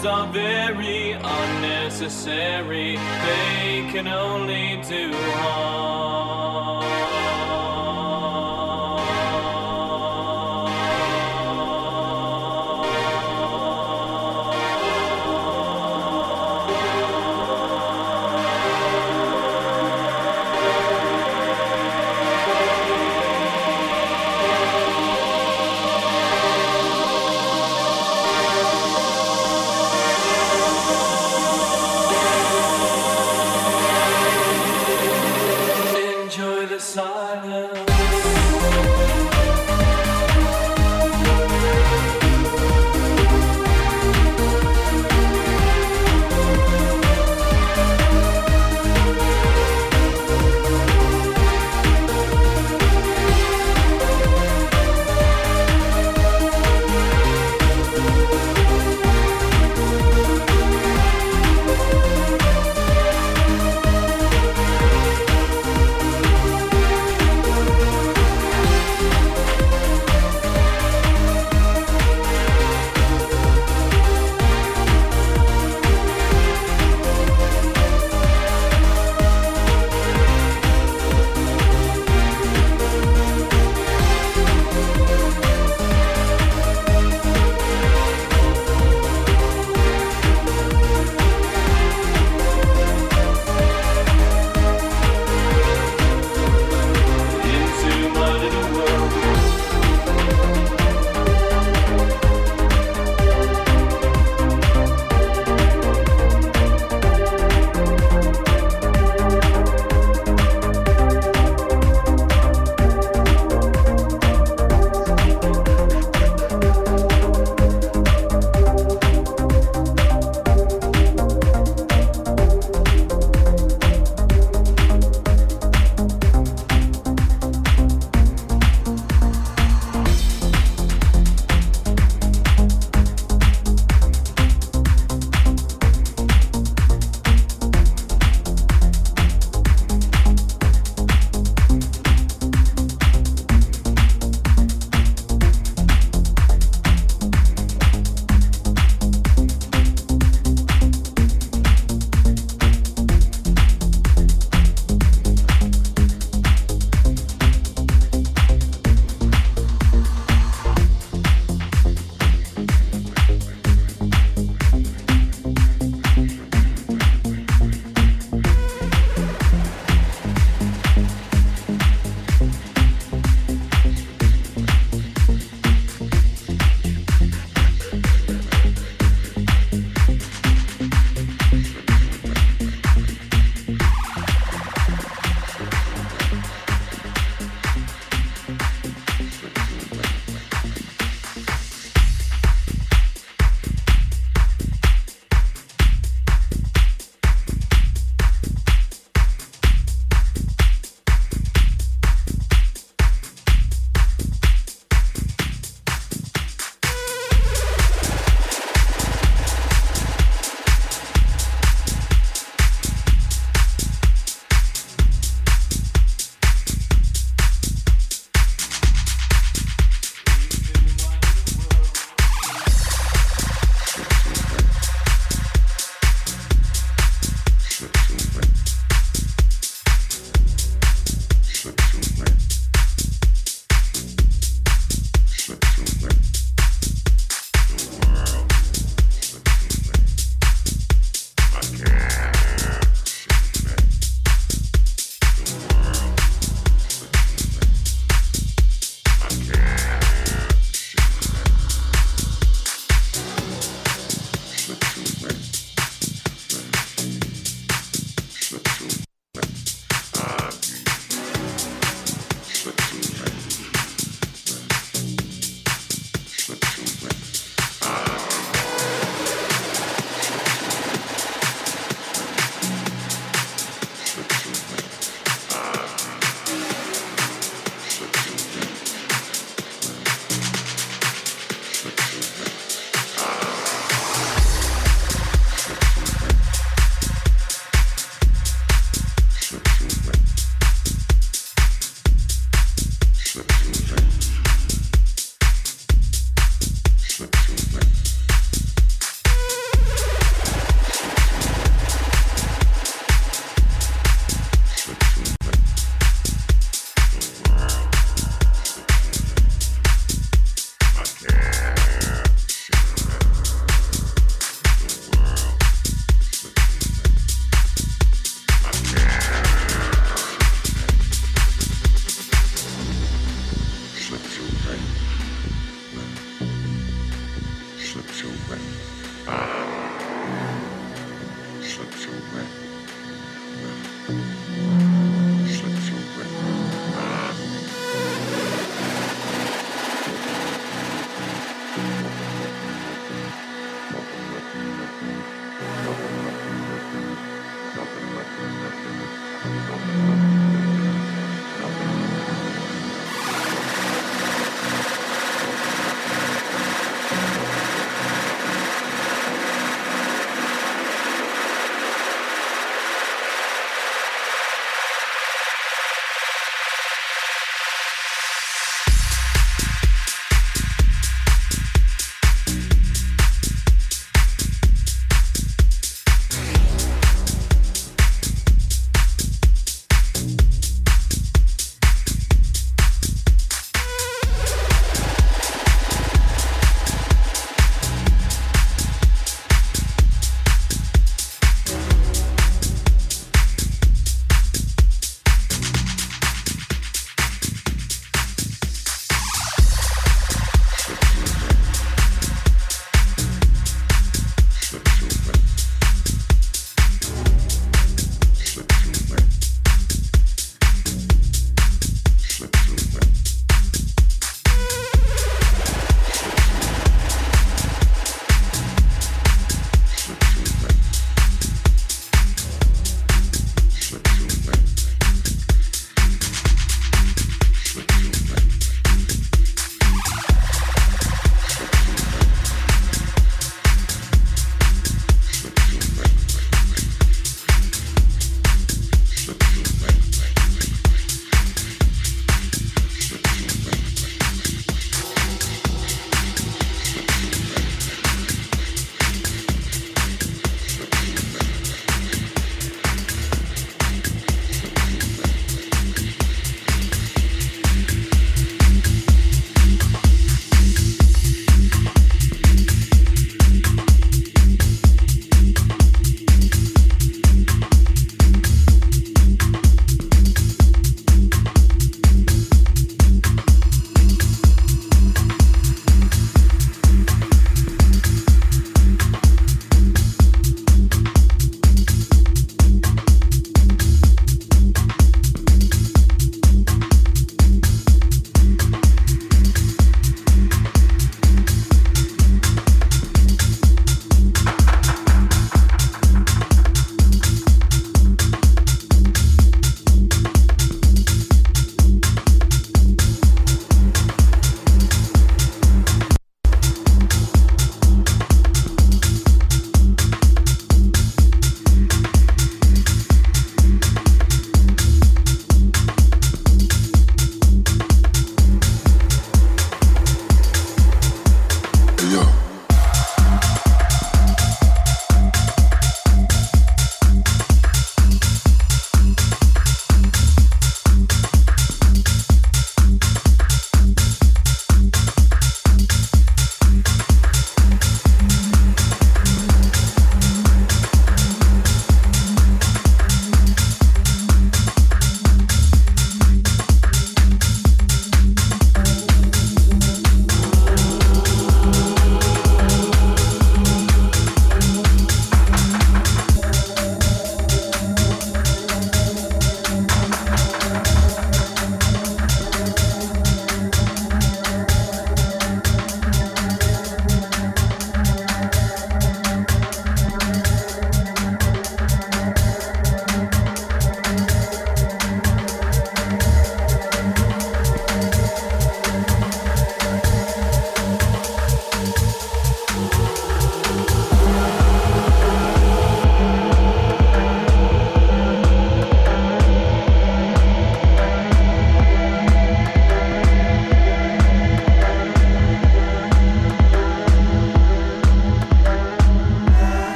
Words are very unnecessary, they can only do harm.